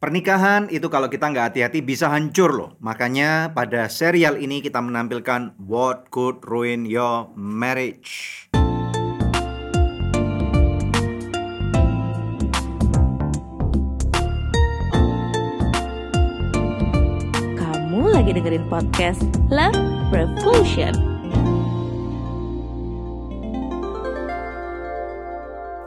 Pernikahan itu kalau kita nggak hati-hati bisa hancur loh. Makanya pada serial ini kita menampilkan What Could Ruin Your Marriage. Kamu lagi dengerin podcast Love Revolution.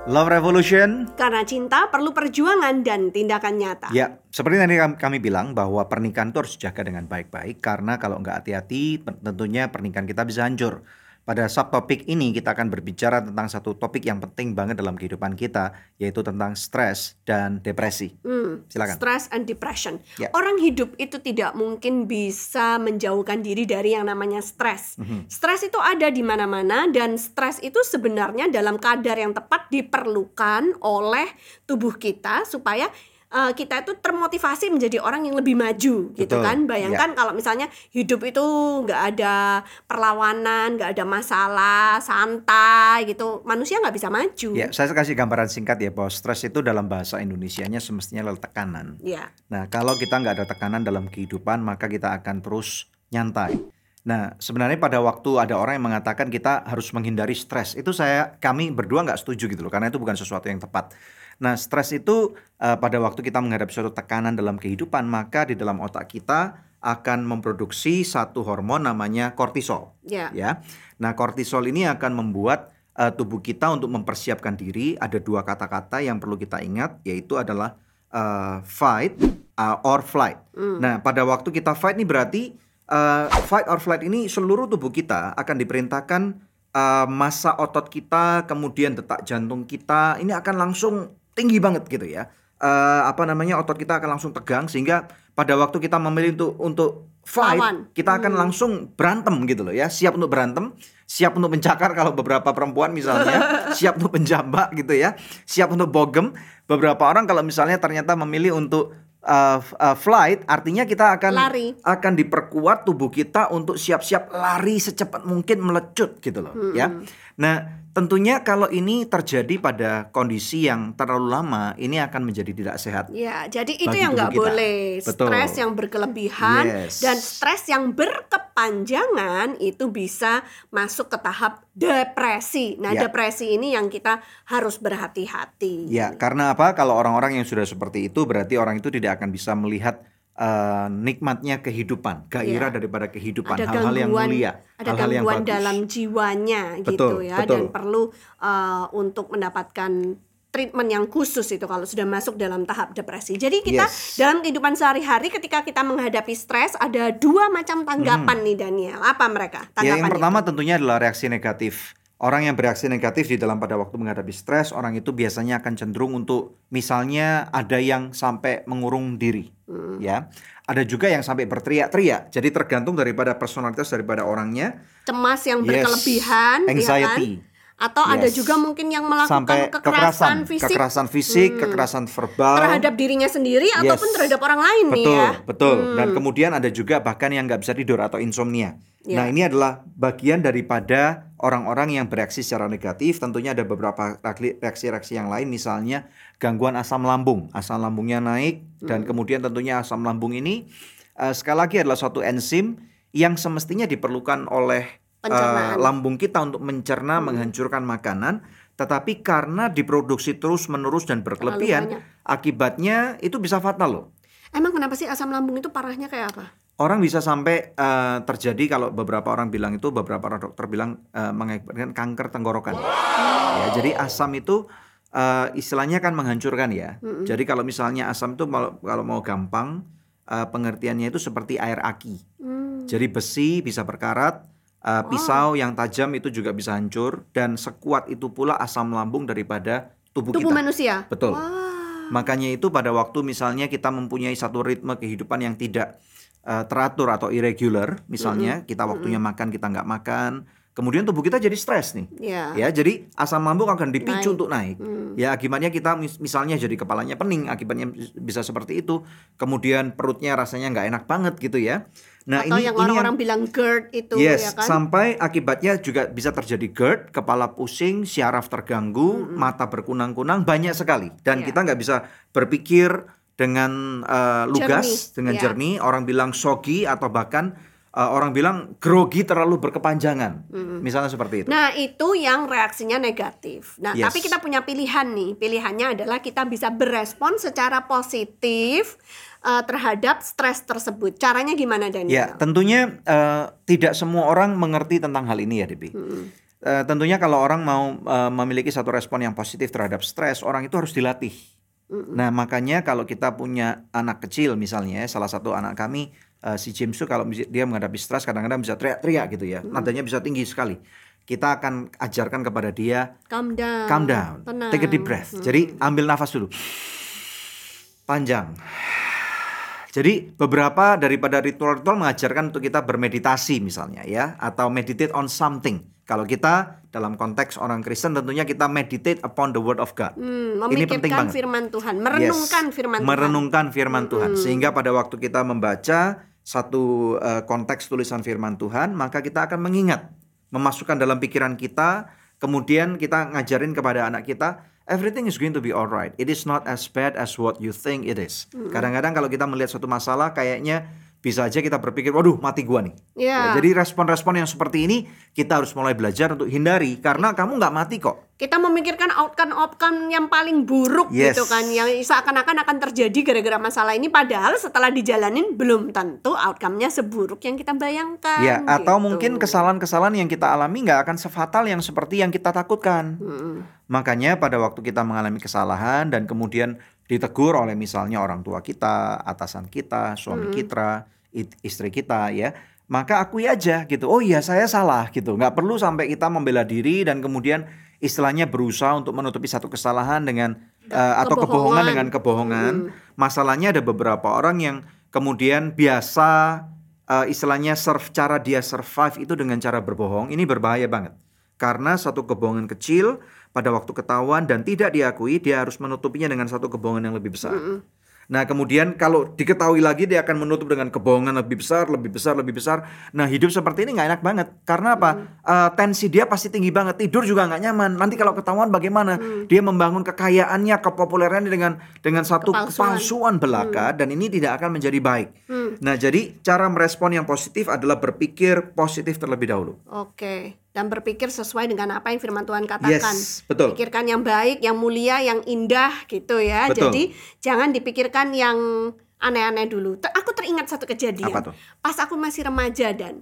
Love Revolution. Karena cinta perlu perjuangan dan tindakan nyata. Ya, seperti tadi kami, bilang bahwa pernikahan itu harus dijaga dengan baik-baik karena kalau nggak hati-hati tentunya pernikahan kita bisa hancur. Pada subtopik ini kita akan berbicara tentang satu topik yang penting banget dalam kehidupan kita yaitu tentang stres dan depresi. Hmm, Silakan. Stress and depression. Ya. Orang hidup itu tidak mungkin bisa menjauhkan diri dari yang namanya stres. Mhm. Stres itu ada di mana-mana dan stres itu sebenarnya dalam kadar yang tepat diperlukan oleh tubuh kita supaya uh, kita itu termotivasi menjadi orang yang lebih maju gitu Betul, kan. Bayangkan kalau misalnya hidup itu nggak ada perlawanan, nggak ada masalah, santai gitu, manusia nggak bisa maju. Ya, saya kasih gambaran singkat ya bahwa stres itu dalam bahasa Indonesianya semestinya adalah tekanan. Ya. Nah, kalau kita nggak ada tekanan dalam kehidupan, maka kita akan terus nyantai. Nah, sebenarnya pada waktu ada orang yang mengatakan kita harus menghindari stres, itu saya kami berdua nggak setuju gitu loh, karena itu bukan sesuatu yang tepat. Nah, stres itu eh, pada waktu kita menghadapi suatu tekanan dalam kehidupan, maka di dalam otak kita akan memproduksi satu hormon namanya kortisol. Ya. Ya, nah kortisol ini akan membuat eh, tubuh kita untuk mempersiapkan diri. Ada dua kata-kata yang perlu kita ingat, yaitu adalah eh, fight uh, or flight. Nah, pada waktu kita fight ini berarti uh, fight or flight ini seluruh tubuh kita akan diperintahkan uh, massa otot kita, kemudian detak jantung kita ini akan langsung tinggi banget gitu ya. Eh, apa namanya otot kita akan langsung tegang sehingga pada waktu kita memilih untuk untuk fight Lawan. kita akan langsung berantem gitu loh ya siap untuk berantem siap untuk mencakar kalau beberapa perempuan misalnya siap untuk menjambak gitu ya siap untuk bogem beberapa orang kalau misalnya ternyata memilih untuk uh, uh, flight artinya kita akan Lari. akan diperkuat tubuh kita untuk siap-siap lari secepat mungkin melecut gitu loh ya nah tentunya kalau ini terjadi pada kondisi yang terlalu lama ini akan menjadi tidak sehat Ya, jadi itu yang nggak boleh. Betul. Stres yang berkelebihan Yes. dan stres yang berkepanjangan itu bisa masuk ke tahap depresi. Nah, Ya. depresi ini yang kita harus berhati-hati. Ya, karena apa? Kalau orang-orang yang sudah seperti itu berarti orang itu tidak akan bisa melihat eh, nikmatnya kehidupan, gairah Iya. daripada kehidupan, Ada hal-hal yang mulia, ada hal-hal yang gangguan bagus. dalam jiwanya gitu Betul, ya betul. dan perlu uh, untuk mendapatkan treatment yang khusus itu kalau sudah masuk dalam tahap depresi. Jadi kita Yes. dalam kehidupan sehari-hari ketika kita menghadapi stres ada dua macam tanggapan nih Daniel. Apa mereka? Hmm. Ya, yang pertama tentunya adalah reaksi negatif. Orang yang bereaksi negatif di dalam pada waktu menghadapi stres, orang itu biasanya akan cenderung untuk misalnya ada yang sampai mengurung diri, Hmm. ya. Ada juga yang sampai berteriak-teriak. Jadi tergantung daripada personalitas daripada orangnya. cemas yang Yes. berkelebihan, ya kan? Atau ada Yes. juga mungkin yang melakukan sampai kekerasan, fisik kekerasan fisik, Hmm. kekerasan verbal terhadap dirinya sendiri ataupun Yes. terhadap orang lain nih Betul, ya. betul. Hmm. Dan kemudian ada juga bahkan yang nggak bisa tidur atau insomnia. Ya. Nah ini adalah bagian daripada orang-orang yang bereaksi secara negatif. Tentunya ada beberapa reaksi- reaksi-reaksi yang lain, misalnya gangguan asam lambung. Asam lambungnya naik dan Hmm. kemudian tentunya asam lambung ini eh, sekali lagi adalah suatu enzim yang semestinya diperlukan oleh Pencernaan. lambung kita untuk mencerna, menghancurkan makanan. Tetapi karena diproduksi terus-menerus dan berkelebihan, akibatnya itu bisa fatal loh. Emang kenapa sih asam lambung itu parahnya kayak apa? Orang bisa sampai eh, terjadi kalau beberapa orang bilang itu beberapa orang dokter bilang eh, mengakibatkan kanker tenggorokan. Ya, jadi asam itu eh, istilahnya kan menghancurkan ya. Jadi kalau misalnya asam itu mau- kalau mau gampang eh, pengertiannya itu seperti air aki. Hmm. Jadi besi bisa berkarat, eh, pisau yang tajam itu juga bisa hancur dan sekuat itu pula asam lambung daripada tubuh, Tubuh kita. manusia. Betul. Wah. Makanya itu pada waktu misalnya kita mempunyai satu ritme kehidupan yang tidak eh, teratur atau irregular, misalnya kita waktunya makan kita nggak makan, kemudian tubuh kita jadi stres nih. Ya. Ya, jadi asam lambung akan dipicu Naik. untuk naik. Hmm. Ya, akibatnya kita mis- misalnya jadi kepalanya pening, akibatnya bisa seperti itu. Kemudian perutnya rasanya nggak enak banget gitu ya. Nah, Atau ini yang orang-orang bilang GERD itu Yes, ya kan? sampai akibatnya juga bisa terjadi GERD, kepala pusing, syaraf terganggu, mata berkunang-kunang, banyak sekali. Dan Iya. kita nggak bisa berpikir dengan eh, lugas, Jernih, dengan ya. jernih. Orang bilang soggy atau bahkan eh, orang bilang grogi terlalu berkepanjangan. Misalnya seperti itu. Nah, itu yang reaksinya negatif. Nah, Yes. tapi kita punya pilihan nih. Pilihannya adalah kita bisa berespon secara positif eh, terhadap stres tersebut. Caranya gimana, Ya, Daniel? tentunya eh, tidak semua orang mengerti tentang hal ini ya, Debi. Eh, tentunya kalau orang mau eh, memiliki satu respon yang positif terhadap stres, orang itu harus dilatih. Nah, makanya kalau kita punya anak kecil misalnya, ya, salah satu anak kami eh, si Jimsu kalau dia menghadapi stres kadang-kadang bisa teriak-teriak gitu ya. Nadanya bisa tinggi sekali. Kita akan ajarkan kepada dia Calm down. calm down, Tenang. take a deep breath. Jadi ambil nafas dulu, panjang. Jadi beberapa daripada ritual-ritual mengajarkan untuk kita bermeditasi misalnya ya, atau meditate on something. Kalau kita dalam konteks orang Kristen tentunya kita meditate upon the word of God. Hmm, Ini penting banget. firman Tuhan, merenungkan Yes, firman Tuhan. merenungkan firman Tuhan sehingga pada waktu kita membaca satu eh, konteks tulisan firman Tuhan maka kita akan mengingat memasukkan dalam pikiran kita kemudian kita ngajarin kepada anak kita everything is going to be alright. It is not as bad as what you think it is. Kadang-kadang kalau kita melihat suatu masalah kayaknya bisa aja kita berpikir waduh mati gua nih Ya. Ya, jadi respon-respon yang seperti ini kita harus mulai belajar untuk hindari karena kamu nggak mati kok Kita memikirkan outcome-outcome yang paling buruk Yes. gitu kan, yang seakan-akan akan terjadi gara-gara masalah ini, padahal setelah dijalanin belum tentu outcome-nya seburuk yang kita bayangkan. Ya, atau gitu. mungkin kesalahan-kesalahan yang kita alami nggak akan sefatal yang seperti yang kita takutkan. Makanya pada waktu kita mengalami kesalahan dan kemudian ditegur oleh misalnya orang tua kita, atasan kita, suami kita, it- istri kita ya, maka akui aja gitu. Oh iya saya salah gitu. Nggak perlu sampai kita membela diri dan kemudian istilahnya berusaha untuk menutupi satu kesalahan dengan eh, atau kebohongan Kebohongan. dengan kebohongan. Masalahnya ada beberapa orang yang kemudian biasa eh, istilahnya serve cara dia survive itu dengan cara berbohong. Ini berbahaya banget. Karena satu kebohongan kecil pada waktu ketahuan dan tidak diakui, dia harus menutupinya dengan satu kebohongan yang lebih besar. Nah, kemudian kalau diketahui lagi dia akan menutup dengan kebohongan lebih besar, lebih besar, lebih besar. Nah, hidup seperti ini nggak enak banget. Karena apa? Eh, tensi dia pasti tinggi banget. Tidur juga nggak nyaman. Nanti kalau ketahuan bagaimana? Dia membangun kekayaannya, kepopulerannya dengan dengan satu Kepalsuan. kepalsuan belaka dan ini tidak akan menjadi baik. Nah, jadi cara merespon yang positif adalah berpikir positif terlebih dahulu. Oke, dan berpikir sesuai dengan apa yang firman Tuhan katakan. Yes, betul. Pikirkan yang baik, yang mulia, yang indah gitu ya. Betul. Jadi jangan dipikirkan yang aneh-aneh dulu. Ter- aku teringat satu kejadian. Apa tuh? Pas aku masih remaja dan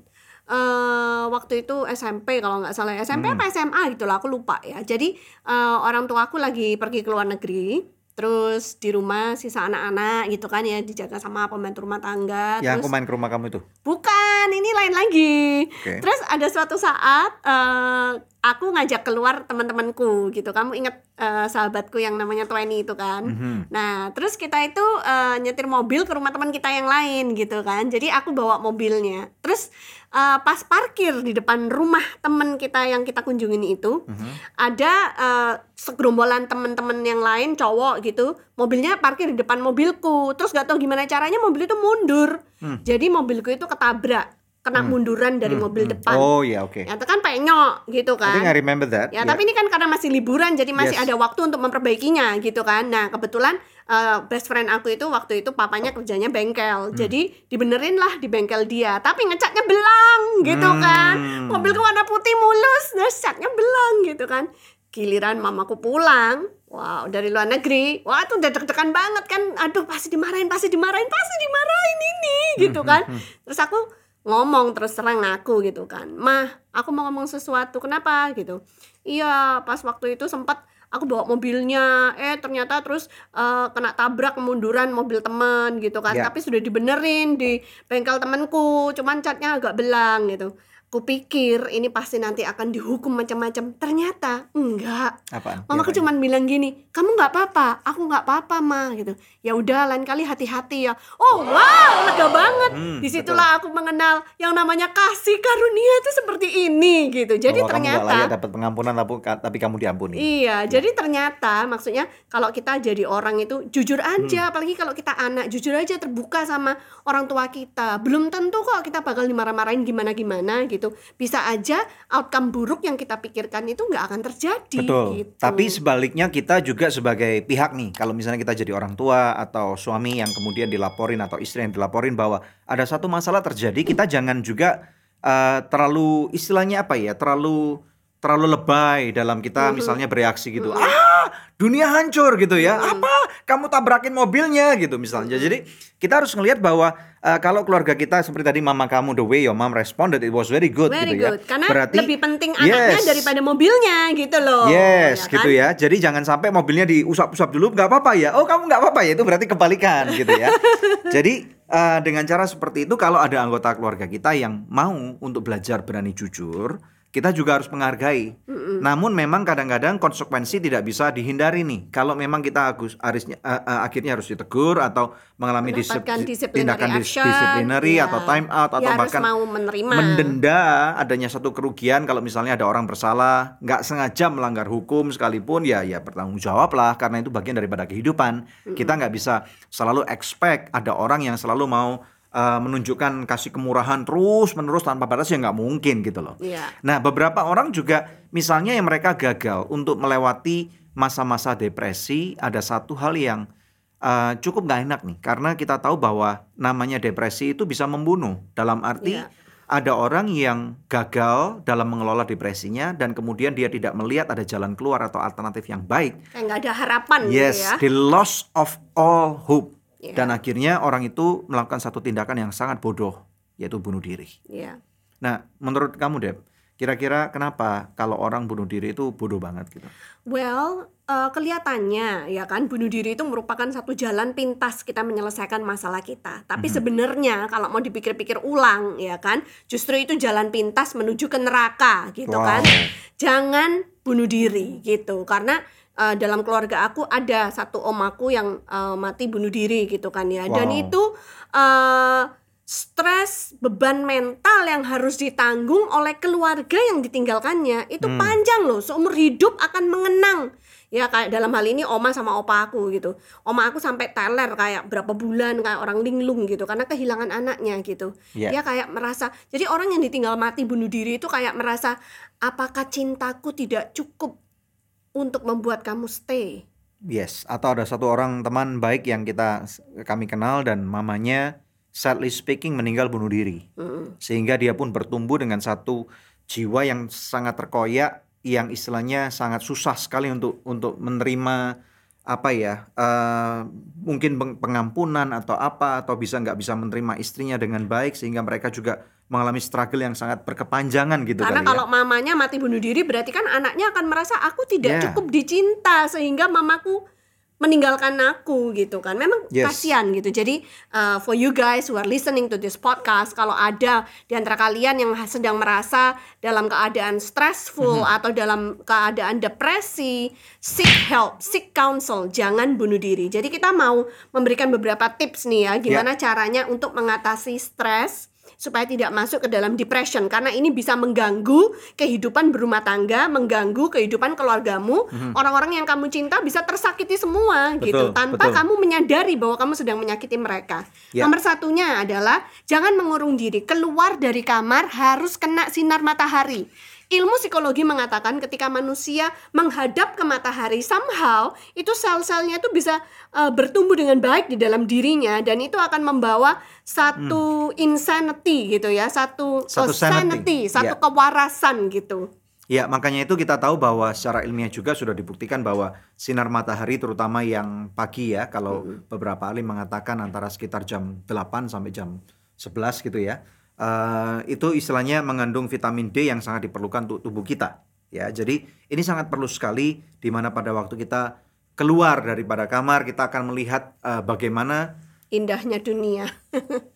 eh waktu itu SMP kalau nggak salah SMP Hmm. apa SMA gitu lah aku lupa ya. Jadi eh, orang tua aku lagi pergi ke luar negeri. Terus di rumah sisa anak-anak gitu kan ya dijaga sama pembantu rumah tangga. Yang terus aku main ke rumah kamu itu. Bukan, ini lain lagi. Oke. Terus ada suatu saat eh, aku ngajak keluar teman-temanku gitu. Kamu ingat eh, sahabatku yang namanya Twenty itu kan? Mhm. Nah, terus kita itu eh, nyetir mobil ke rumah teman kita yang lain gitu kan. Jadi aku bawa mobilnya. Terus eh, pas parkir di depan rumah teman kita yang kita kunjungin itu, Mhm. ada eh, segerombolan teman-teman yang lain cowok gitu mobilnya parkir di depan mobilku terus gak tahu gimana caranya mobil itu mundur jadi mobilku itu ketabrak kena munduran dari mobil depan Oh ya oke. ya itu kan penyok gitu I think I kan remember that. Ya, Yeah. tapi ini kan karena masih liburan jadi masih Yes. ada waktu untuk memperbaikinya gitu kan. Nah, kebetulan eh, best friend aku itu waktu itu papanya kerjanya bengkel. Hmm. Jadi dibenerin lah di bengkel dia. Tapi ngecatnya belang gitu Hmm. kan. Mobilku warna putih mulus, terus catnya belang gitu kan. Giliran mamaku pulang, wow dari luar negeri, wah itu udah deg-degan banget kan. Aduh pasti dimarahin, pasti dimarahin, pasti dimarahin ini gitu kan. Terus aku ngomong terus terang aku gitu kan mah aku mau ngomong sesuatu kenapa gitu iya pas waktu itu sempat aku bawa mobilnya. Eh ternyata terus eh, kena tabrak kemunduran mobil temen gitu kan. Ya. tapi sudah dibenerin di bengkel temenku cuman catnya agak belang gitu kupikir ini pasti nanti akan dihukum macam-macam ternyata enggak Apaan? Mamaku Diapain? cuman bilang gini, kamu nggak apa-apa, aku nggak apa-apa mah gitu. Ya udah, lain kali hati-hati ya. Oh wow, lega banget. Hmm, Di situlah aku mengenal yang namanya kasih karunia itu seperti ini gitu. Jadi Bahwa kamu nggak ternyata layak dapat pengampunan tapi, kamu diampuni. Iya, jadi ternyata maksudnya kalau kita jadi orang itu jujur Hmm. aja, apalagi kalau kita anak, jujur aja terbuka sama orang tua kita. Belum tentu kok kita bakal dimarah-marahin gimana-gimana gitu gitu. Bisa aja outcome buruk yang kita pikirkan itu nggak akan terjadi. Betul. gitu. Tapi sebaliknya kita juga sebagai pihak nih, kalau misalnya kita jadi orang tua atau suami yang kemudian dilaporin atau istri yang dilaporin bahwa ada satu masalah terjadi, kita jangan juga eh, terlalu istilahnya apa ya, terlalu terlalu lebay dalam kita misalnya bereaksi gitu. Ah, dunia hancur gitu ya. Apa? Kamu tabrakin mobilnya gitu misalnya. Jadi kita harus ngelihat bahwa eh, kalau keluarga kita seperti tadi mama kamu the way your mom responded it was very good Very gitu good. ya. Karena Berarti lebih penting anaknya Yes. daripada mobilnya gitu loh. Yes, ya gitu kan? ya. Jadi jangan sampai mobilnya diusap-usap dulu, nggak apa-apa ya. Oh, kamu nggak apa-apa ya. Itu berarti kebalikan gitu ya. Jadi eh, dengan cara seperti itu, kalau ada anggota keluarga kita yang mau untuk belajar berani jujur, kita juga harus menghargai. Namun memang kadang-kadang konsekuensi tidak bisa dihindari nih. Kalau memang kita agus- harusnya eh, eh, akhirnya harus ditegur atau mengalami disip- tindakan action, disciplinary ya. atau time out atau Ya harus bahkan mau menerima. mendenda adanya satu kerugian kalau misalnya ada orang bersalah nggak sengaja melanggar hukum sekalipun ya ya bertanggung jawab lah karena itu bagian daripada kehidupan kita nggak bisa selalu expect ada orang yang selalu mau uh, menunjukkan kasih kemurahan terus menerus tanpa batas ya nggak mungkin gitu loh Iya. Nah, beberapa orang juga misalnya yang mereka gagal untuk melewati masa-masa depresi, ada satu hal yang uh, cukup nggak enak nih, karena kita tahu bahwa namanya depresi itu bisa membunuh. Dalam arti Iya. ada orang yang gagal dalam mengelola depresinya dan kemudian dia tidak melihat ada jalan keluar atau alternatif yang baik. Kayak nggak ada harapan Yes, gitu ya. the loss of all hope. Iya. Dan akhirnya orang itu melakukan satu tindakan yang sangat bodoh, yaitu bunuh diri. Iya. Nah, menurut kamu Deb, kira-kira kenapa kalau orang bunuh diri itu bodoh banget gitu? Well, eh, kelihatannya ya kan bunuh diri itu merupakan satu jalan pintas kita menyelesaikan masalah kita. Tapi Mhm. sebenarnya kalau mau dipikir-pikir ulang ya kan, justru itu jalan pintas menuju ke neraka gitu Wow. kan. Jangan bunuh diri gitu karena eh, dalam keluarga aku ada satu om aku yang eh, mati bunuh diri gitu kan ya. Dan Wow. itu eh stres, beban mental yang harus ditanggung oleh keluarga yang ditinggalkannya itu Hmm. panjang loh, seumur hidup akan mengenang. Ya kayak dalam hal ini oma sama opa aku gitu. Oma aku sampai teler kayak berapa bulan kayak orang linglung gitu karena kehilangan anaknya gitu. Iya. Dia kayak merasa jadi orang yang ditinggal mati bunuh diri itu kayak merasa apakah cintaku tidak cukup untuk membuat kamu stay. Yes, atau ada satu orang teman baik yang kita kami kenal dan mamanya sadly speaking meninggal bunuh diri. Mm. Sehingga dia pun bertumbuh dengan satu jiwa yang sangat terkoyak yang istilahnya sangat susah sekali untuk untuk menerima apa ya eh, mungkin peng- pengampunan atau apa atau bisa nggak bisa menerima istrinya dengan baik sehingga mereka juga mengalami struggle yang sangat berkepanjangan gitu Karena kali ya. kalau mamanya mati bunuh diri berarti kan anaknya akan merasa aku tidak Yeah. cukup dicinta sehingga mamaku meninggalkan aku gitu kan. Memang Yes. kasihan gitu. Jadi uh, for you guys who are listening to this podcast kalau ada di antara kalian yang sedang merasa dalam keadaan stressful Mm-hmm. atau dalam keadaan depresi, seek help, seek counsel, jangan bunuh diri. Jadi kita mau memberikan beberapa tips nih ya gimana caranya untuk mengatasi stres supaya tidak masuk ke dalam depression karena ini bisa mengganggu kehidupan berumah tangga, mengganggu kehidupan keluargamu, orang-orang yang kamu cinta bisa tersakiti semua Mhm. Betul, gitu tanpa betul. kamu menyadari bahwa kamu sedang menyakiti mereka. Ya. Nomor satunya adalah jangan mengurung diri, keluar dari kamar harus kena sinar matahari. Ilmu psikologi mengatakan ketika manusia menghadap ke matahari somehow itu sel-selnya itu bisa uh, bertumbuh dengan baik di dalam dirinya dan itu akan membawa satu insanity gitu ya, satu, Hmm. Satu oh, sanity, satu ya. kewarasan gitu. Ya, makanya itu kita tahu bahwa secara ilmiah juga sudah dibuktikan bahwa sinar matahari terutama yang pagi ya, kalau beberapa ahli mengatakan antara sekitar jam 8 sampai jam 11 gitu ya. Eh, itu istilahnya mengandung vitamin D yang sangat diperlukan untuk tubuh kita. Ya, jadi ini sangat perlu sekali di mana pada waktu kita keluar daripada kamar kita akan melihat eh, bagaimana Indahnya dunia.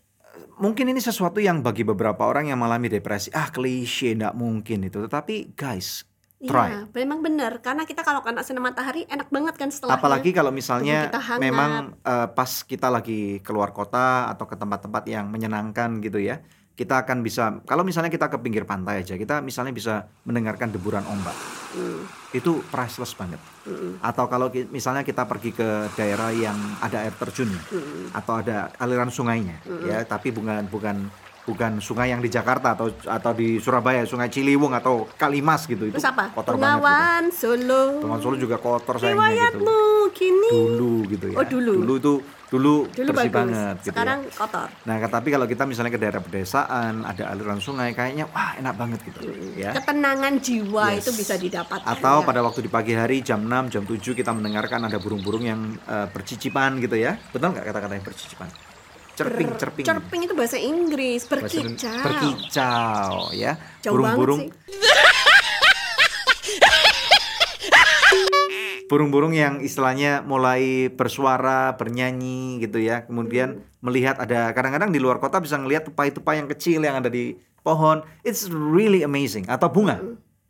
mungkin ini sesuatu yang bagi beberapa orang yang mengalami depresi, ah klise nggak mungkin itu. Tetapi guys, try. Iya, memang benar karena kita kalau kena sinar matahari enak banget kan setelahnya. Apalagi kalau misalnya memang eh, pas kita lagi keluar kota atau ke tempat-tempat yang menyenangkan gitu ya. Kita akan bisa kalau misalnya kita ke pinggir pantai aja, kita misalnya bisa mendengarkan deburan ombak. Hmm, Itu priceless banget. hmm, Atau kalau misalnya kita pergi ke daerah yang ada air terjunnya hmm. atau ada aliran sungainya ya, tapi bukan bukan bukan sungai yang di Jakarta atau atau di Surabaya, Sungai Ciliwung atau Kalimas gitu. Terus itu apa? kotor banget. Bengawan Solo. Gitu. Bengawan Solo juga kotor sayangnya gitu. Kini. Dulu gitu ya. Oh, dulu. Dulu itu dulu, Dulu bersih bagus. banget gitu Sekarang ya. kotor. Nah, tapi kalau kita misalnya ke daerah pedesaan, ada aliran sungai, kayaknya wah enak banget gitu, ya. Ketenangan jiwa Yes. itu bisa didapatkan. Atau ya. pada waktu di pagi hari jam 6, jam 7 kita mendengarkan ada burung-burung yang eh, bercicipan gitu ya. Betul nggak kata-kata yang bercicipan? Cerping, Ber- cerping. Cerping itu bahasa Inggris, Bahasa berkicau. Berkicau ya. Burung-burung burung-burung yang istilahnya mulai bersuara, bernyanyi gitu ya. Kemudian melihat ada kadang-kadang di luar kota bisa ngelihat tupai-tupai yang kecil yang ada di pohon. It's really amazing. Atau bunga.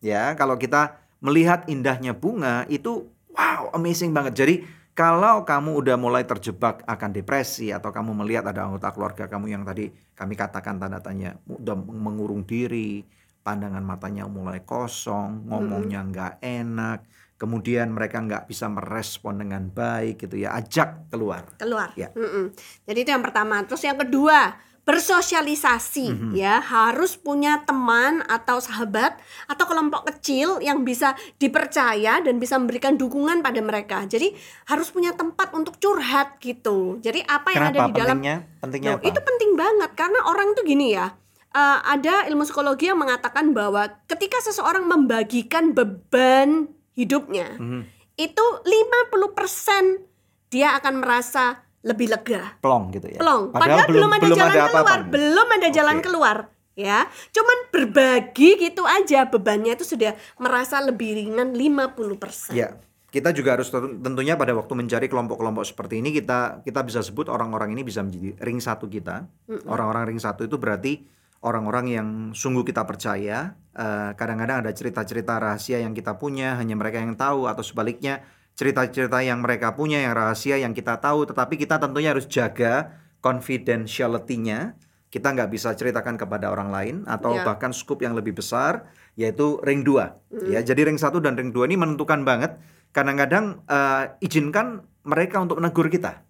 Ya, kalau kita melihat indahnya bunga itu wow, amazing banget. Jadi kalau kamu udah mulai terjebak akan depresi atau kamu melihat ada anggota keluarga kamu yang tadi kami katakan tanda tanya udah mengurung diri, pandangan matanya mulai kosong, ngomongnya nggak enak, kemudian mereka nggak bisa merespon dengan baik gitu ya, ajak keluar. keluar. Ya. Mm-mm. Jadi itu yang pertama. Terus yang kedua, bersosialisasi Mhm. ya harus punya teman atau sahabat atau kelompok kecil yang bisa dipercaya dan bisa memberikan dukungan pada mereka. Jadi harus punya tempat untuk curhat gitu. Jadi apa yang ada Kenapa di dalam pentingnya? Pentingnya apa? itu penting banget karena orang tuh gini ya. eh, ada ilmu psikologi yang mengatakan bahwa ketika seseorang membagikan beban hidupnya, Mhm. itu 50% dia akan merasa lebih lega. Plong gitu ya. Plong. Padahal, belum, ada jalan keluar, apa-apa. belum ada jalan keluar, ya. Cuman berbagi gitu aja bebannya itu sudah merasa lebih ringan 50%. Ya, kita juga harus tentu- tentunya pada waktu mencari kelompok-kelompok seperti ini kita kita bisa sebut orang-orang ini bisa menjadi ring satu kita. Orang-orang ring satu itu berarti orang-orang yang sungguh kita percaya. Eh, Kadang-kadang ada cerita-cerita rahasia yang kita punya hanya mereka yang tahu atau sebaliknya cerita-cerita yang mereka punya yang rahasia yang kita tahu, tetapi kita tentunya harus jaga confidentiality-nya. Kita nggak bisa ceritakan kepada orang lain atau Ya. bahkan scoop yang lebih besar yaitu ring 2 ya jadi ring 1 dan ring 2 ini menentukan banget kadang-kadang eh, izinkan mereka untuk menegur kita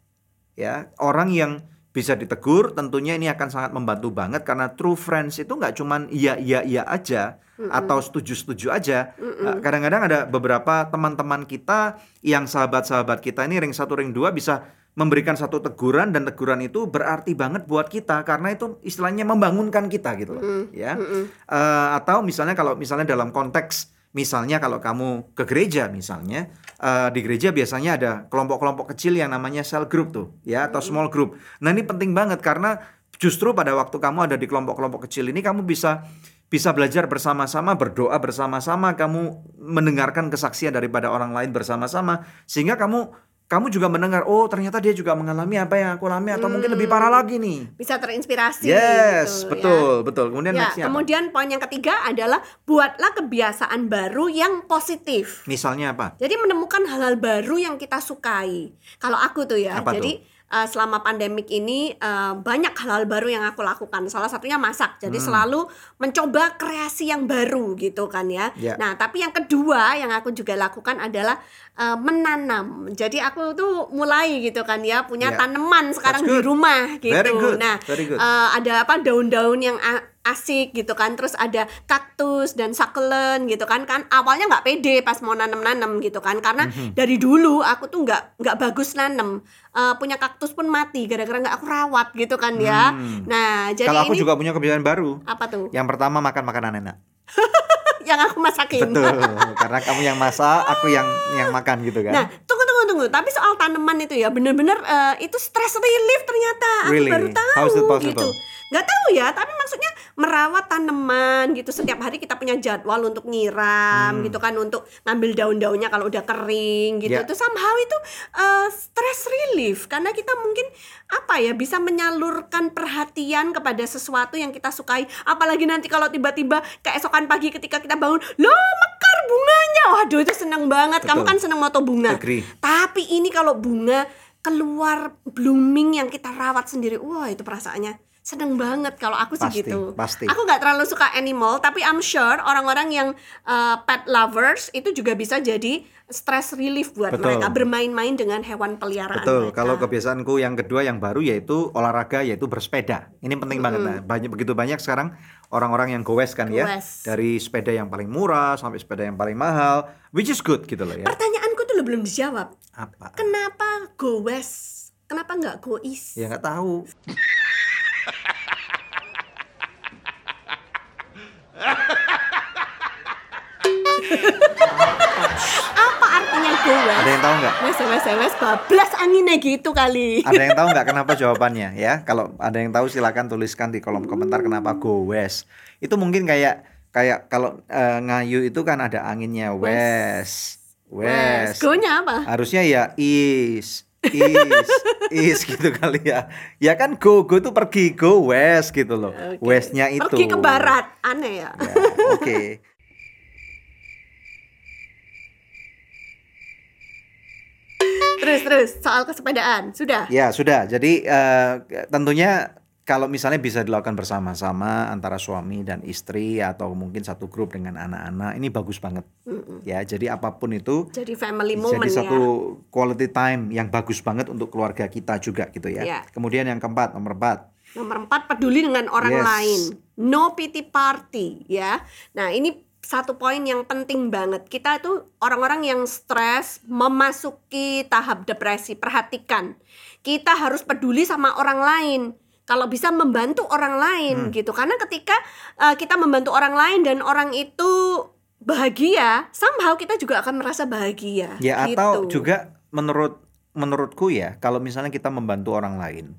ya orang yang bisa ditegur tentunya ini akan sangat membantu banget karena true friends itu nggak cuman iya iya iya aja atau setuju setuju aja Eh, kadang-kadang ada beberapa teman-teman kita yang sahabat-sahabat kita ini ring satu ring dua bisa memberikan satu teguran dan teguran itu berarti banget buat kita karena itu istilahnya membangunkan kita gitu loh ya. Eh, atau misalnya kalau misalnya dalam konteks misalnya kalau kamu ke gereja misalnya eh, di gereja biasanya ada kelompok-kelompok kecil yang namanya cell group tuh ya atau small group. Nah ini penting banget karena justru pada waktu kamu ada di kelompok-kelompok kecil ini kamu bisa bisa belajar bersama-sama berdoa bersama-sama kamu mendengarkan kesaksian daripada orang lain bersama-sama sehingga kamu kamu juga mendengar oh ternyata dia juga mengalami apa yang aku alami atau mungkin lebih parah lagi nih Bisa terinspirasi yes gitu, ya. betul betul kemudian Ya, nextnya apa? kemudian poin yang ketiga adalah buatlah kebiasaan baru yang positif. misalnya apa Jadi menemukan hal-hal baru yang kita sukai. Kalau aku tuh ya, Apa jadi eh, selama pandemik ini eh, banyak hal-hal baru yang aku lakukan. Salah satunya masak. Jadi Hmm. selalu mencoba kreasi yang baru gitu kan ya. Ya. Nah, tapi yang kedua yang aku juga lakukan adalah eh, menanam. Jadi aku tuh mulai gitu kan ya punya Ya. tanaman sekarang di rumah gitu. Very good, Nah, very good. eh, ada apa daun-daun yang asik gitu kan terus ada kaktus dan succulent gitu kan kan awalnya nggak pede pas mau nanem-nanem gitu kan karena Mhm. dari dulu aku tuh nggak nggak bagus nanem Eh, punya kaktus pun mati gara-gara nggak aku rawat gitu kan ya Hmm. nah jadi Kalau aku ini juga punya kebiasaan baru. apa tuh Yang pertama makan makanan enak. yang aku masakin Betul. Karena kamu yang masak, aku yang yang makan gitu kan. Nah, tunggu tunggu tunggu. Tapi soal tanaman itu ya, bener-bener eh, itu stress relief ternyata. Aku Really? baru tahu it possible? gitu. Gak tahu ya, tapi maksudnya merawat tanaman gitu. Setiap hari kita punya jadwal untuk nyiram gitu kan, untuk ngambil daun-daunnya kalau udah kering gitu. Ya. Itu somehow itu eh, stress relief karena kita mungkin apa ya bisa menyalurkan perhatian kepada sesuatu yang kita sukai. Apalagi nanti kalau tiba-tiba keesokan pagi ketika kita bangun, loh mekar bunganya. Waduh itu seneng banget. Kamu Betul. kan seneng moto bunga. Agree. Tapi ini kalau bunga keluar blooming yang kita rawat sendiri. Wah, itu perasaannya seneng banget kalau aku sih Pasti, gitu. pasti. Aku nggak terlalu suka animal, tapi I'm sure orang-orang yang uh, pet lovers itu juga bisa jadi stress relief buat Betul. mereka bermain-main dengan hewan peliharaan Betul. mereka. Kalau kebiasaanku yang kedua yang baru yaitu olahraga yaitu bersepeda. Ini penting banget. Nah, banyak begitu banyak sekarang orang-orang yang goes kan ya. Goes. Dari sepeda yang paling murah sampai sepeda yang paling mahal, which is good gitu loh ya. Pertanyaanku tuh lo belum dijawab. Apa? Kenapa go west? Kenapa nggak go east? Ya nggak tahu. Apa artinya go west? Ada yang tahu nggak? Wes wes wes bablas anginnya gitu kali. Ada yang tahu nggak kenapa jawabannya ya? Kalau ada yang tahu silakan tuliskan di kolom komentar kenapa go west. Itu mungkin kayak kayak kalau eh, ngayu itu kan ada anginnya west, Wes, west. go-nya apa? Harusnya ya is, is, is gitu kali ya. Ya kan go go tuh pergi go west gitu loh. Oke. Westnya itu. Pergi ke barat, aneh ya. Ya, Oke. terus terus soal kesepedaan sudah. Ya sudah. Jadi eh, tentunya kalau misalnya bisa dilakukan bersama-sama antara suami dan istri atau mungkin satu grup dengan anak-anak ini bagus banget. Ya jadi apa pun itu Jadi family moment jadi satu ya. quality time yang bagus banget untuk keluarga kita juga gitu ya. Ya. Kemudian yang keempat nomor empat Nomor empat peduli dengan orang Yes. lain. No pity party ya. Nah ini satu poin yang penting banget. Kita tuh orang-orang yang stres memasuki tahap depresi. Perhatikan, kita harus peduli sama orang lain. Kalau bisa membantu orang lain Hmm. gitu. Karena ketika uh, kita membantu orang lain dan orang itu bahagia, somehow kita juga akan merasa bahagia. Ya gitu. atau juga menurut menurutku ya kalau misalnya kita membantu orang lain,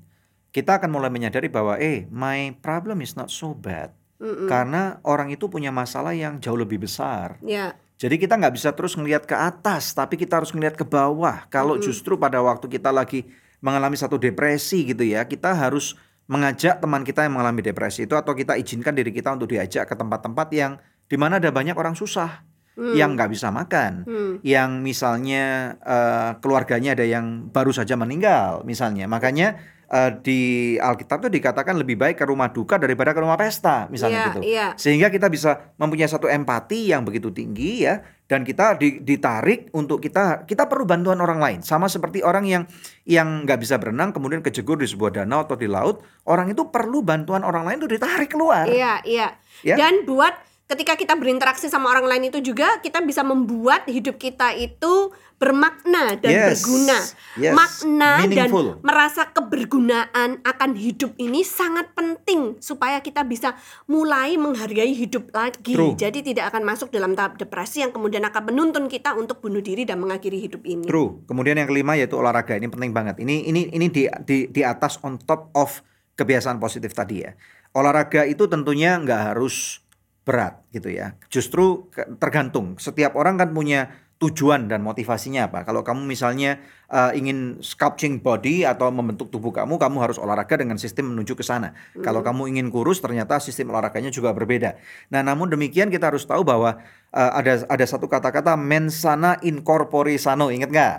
kita akan mulai menyadari bahwa eh my problem is not so bad. Mm-mm. Karena orang itu punya masalah yang jauh lebih besar. Ya, Jadi kita nggak bisa terus ngelihat ke atas, tapi kita harus ngelihat ke bawah. Kalau justru pada waktu kita lagi mengalami satu depresi gitu ya, kita harus mengajak teman kita yang mengalami depresi itu atau kita izinkan diri kita untuk diajak ke tempat-tempat yang di mana ada banyak orang susah yang nggak bisa makan, Hmm. yang misalnya eh, keluarganya ada yang baru saja meninggal misalnya. Makanya eh, di Alkitab itu dikatakan lebih baik ke rumah duka daripada ke rumah pesta misalnya Iya, gitu. iya. Sehingga kita bisa mempunyai satu empati yang begitu tinggi ya dan kita di- ditarik untuk kita kita perlu bantuan orang lain. Sama seperti orang yang yang nggak bisa berenang kemudian kejegur di sebuah danau atau di laut, orang itu perlu bantuan orang lain untuk ditarik keluar. Iya, iya. Ya. Dan buat ketika kita berinteraksi sama orang lain itu juga kita bisa membuat hidup kita itu bermakna dan Yes, berguna. yes, Makna meaningful. dan merasa kebergunaan akan hidup ini sangat penting supaya kita bisa mulai menghargai hidup lagi. True. Jadi tidak akan masuk dalam tahap depresi yang kemudian akan menuntun kita untuk bunuh diri dan mengakhiri hidup ini. True. Kemudian yang kelima yaitu olahraga. Ini penting banget. Ini ini ini di di di atas on top of kebiasaan positif tadi ya. Olahraga itu tentunya nggak harus berat gitu ya. Justru tergantung. Setiap orang kan punya tujuan dan motivasinya apa. Kalau kamu misalnya uh, ingin sculpting body atau membentuk tubuh kamu, kamu harus olahraga dengan sistem menuju ke sana. Kalau kamu ingin kurus, ternyata sistem olahraganya juga berbeda. Nah, namun demikian kita harus tahu bahwa uh, ada ada satu kata-kata mensana in corpore sano, ingat nggak?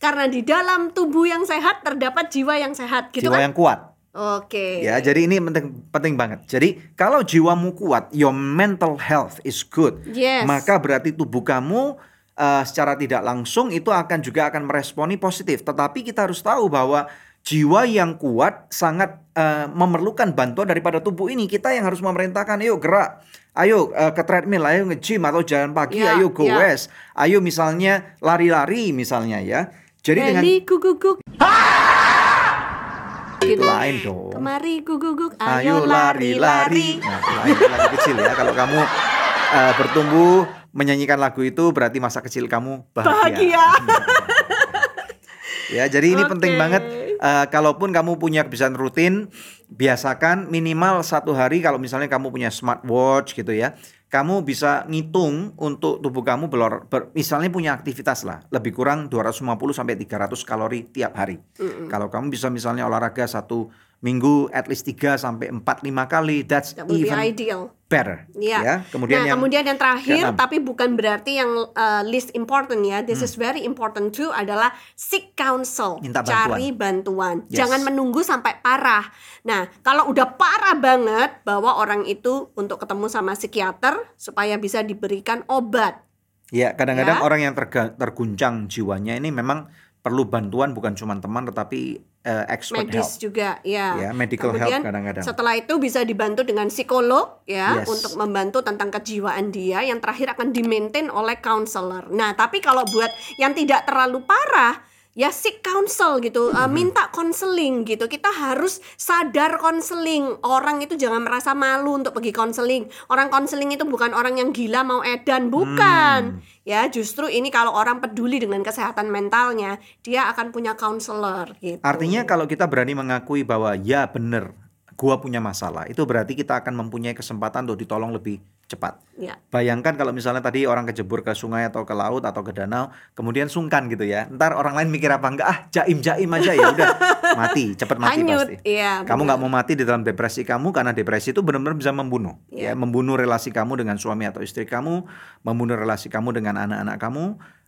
Karena di dalam tubuh yang sehat terdapat jiwa yang sehat, gitu Jiwa kan? yang kuat. Oke. Ya, jadi ini penting penting banget. Jadi kalau jiwamu kuat, your mental health is good. Yes. Maka berarti tubuh kamu uh, secara tidak langsung itu akan juga akan meresponi positif. Tetapi kita harus tahu bahwa jiwa yang kuat sangat uh, memerlukan bantuan daripada tubuh ini. Kita yang harus memerintahkan, ayo gerak. Ayo uh, ke treadmill, ayo nge-gym atau jalan pagi, Ya, ayo go ya. west. Ayo misalnya lari-lari misalnya ya. Jadi dengan Heli itu Gitu. Lain dong. Kemari guguguk, Ayo ayo lari-lari. lari-lari. Nah, itu lagu kecil ya. Kalau kamu eh, bertumbuh menyanyikan lagu itu berarti masa kecil kamu bahagia. Bahagia. ya, jadi ini Oke. penting banget. Eh, kalaupun kamu punya kebiasaan rutin, biasakan minimal satu hari kalau misalnya kamu punya smartwatch gitu ya. Kamu bisa ngitung untuk tubuh kamu belor, ber- misalnya punya aktivitas lah lebih kurang 250 sampai 300 kalori tiap hari. Kalau kamu bisa misalnya olahraga satu minggu at least 3 sampai 4 5 kali that's That would be even ideal. better. Iya. Ya. Kemudian nah, yang kemudian yang terakhir, tapi bukan berarti yang uh, least important ya. This Hmm. is very important too adalah seek counsel, Minta bantuan. cari bantuan. Yes. Jangan menunggu sampai parah. Nah, kalau udah parah banget, bawa orang itu untuk ketemu sama psikiater supaya bisa diberikan obat. Ya, kadang-kadang Ya. orang yang terguncang jiwanya ini memang perlu bantuan bukan cuma teman tetapi eh, expert medis help. juga ya. Ya, medical help Kemudian kadang-kadang. setelah itu bisa dibantu dengan psikolog ya Yes. untuk membantu tentang kejiwaan dia yang terakhir akan di-maintain oleh counselor. Nah, tapi kalau buat yang tidak terlalu parah ya seek counsel gitu, uh, minta konseling gitu. Kita harus sadar konseling. Orang itu jangan merasa malu untuk pergi konseling. Orang konseling itu bukan orang yang gila mau edan, bukan. Hmm. Ya, justru ini kalau orang peduli dengan kesehatan mentalnya, dia akan punya counselor gitu. Artinya kalau kita berani mengakui bahwa ya bener gua punya masalah, itu berarti kita akan mempunyai kesempatan untuk ditolong lebih cepat. ya. Bayangkan kalau misalnya tadi orang kejebur ke sungai atau ke laut atau ke danau, kemudian sungkan gitu ya. Ntar orang lain mikir apa enggak? Ah, jaim-jaim aja ya udah mati, cepet mati Hanyut, pasti. iya. Kamu nggak mau mati di dalam depresi kamu karena depresi itu benar-benar bisa membunuh, Iya. ya, membunuh relasi kamu dengan suami atau istri kamu, membunuh relasi kamu dengan anak-anak kamu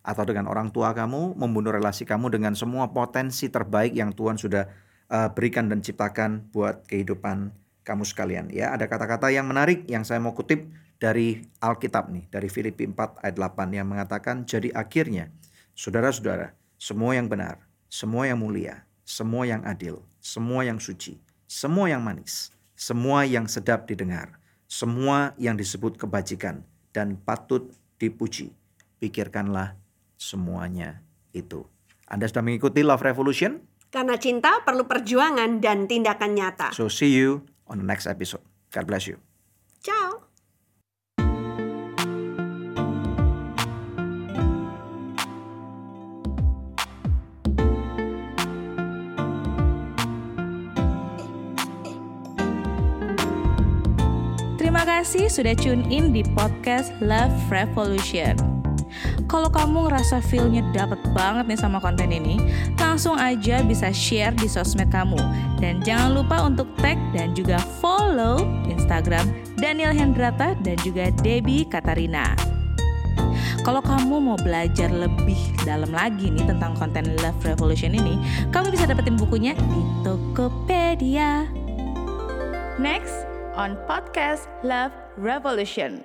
atau dengan orang tua kamu, membunuh relasi kamu dengan semua potensi terbaik yang Tuhan sudah uh, berikan dan ciptakan buat kehidupan kamu sekalian. Ya, ada kata-kata yang menarik yang saya mau kutip dari Alkitab nih, dari Filipi 4 ayat 8 yang mengatakan, "Jadi akhirnya, saudara-saudara, semua yang benar, semua yang mulia, semua yang adil, semua yang suci, semua yang manis, semua yang sedap didengar, semua yang disebut kebajikan dan patut dipuji. Pikirkanlah semuanya itu. Anda sudah mengikuti Love Revolution? Karena cinta perlu perjuangan dan tindakan nyata. So see you on the next episode. God bless you. Ciao. Kasih sudah tune in di podcast Love Revolution. Kalau kamu ngerasa feel-nya dapet banget nih sama konten ini, langsung aja bisa share di sosmed kamu. Dan jangan lupa untuk tag dan juga follow Instagram Daniel Hendrata dan juga Debbie Katarina. Kalau kamu mau belajar lebih dalam lagi nih tentang konten Love Revolution ini, kamu bisa dapetin bukunya di Tokopedia. Next on podcast Love Revolution.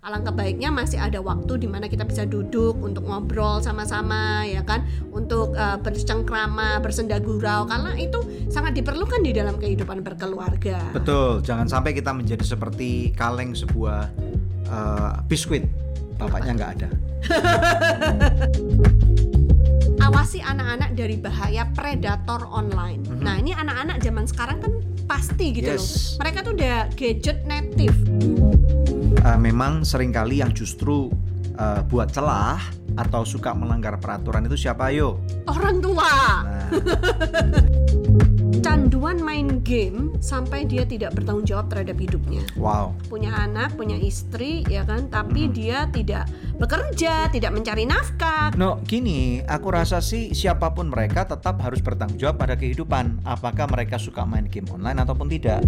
Alangkah baiknya masih ada waktu di mana kita bisa duduk untuk ngobrol sama-sama ya kan, untuk uh, bercengkrama, bersenda gurau karena itu sangat diperlukan di dalam kehidupan berkeluarga. Betul, jangan sampai kita menjadi seperti kaleng sebuah eh, biskuit. Bapaknya nggak ada. Awasi anak-anak dari bahaya predator online. Nah, ini anak-anak zaman sekarang kan pasti gitu loh. Yes. Mereka tuh udah gadget native. Eh, memang sering kali yang justru eh, buat celah atau suka melanggar peraturan itu siapa yo? Orang tua. Nah, Canduan main game sampai dia tidak bertanggung jawab terhadap hidupnya. wow. punya anak, punya istri, ya kan? Tapi dia tidak bekerja, tidak mencari nafkah. No, gini, aku rasa sih siapa pun mereka tetap harus bertanggung jawab pada kehidupan. Apakah mereka suka main game online ataupun tidak?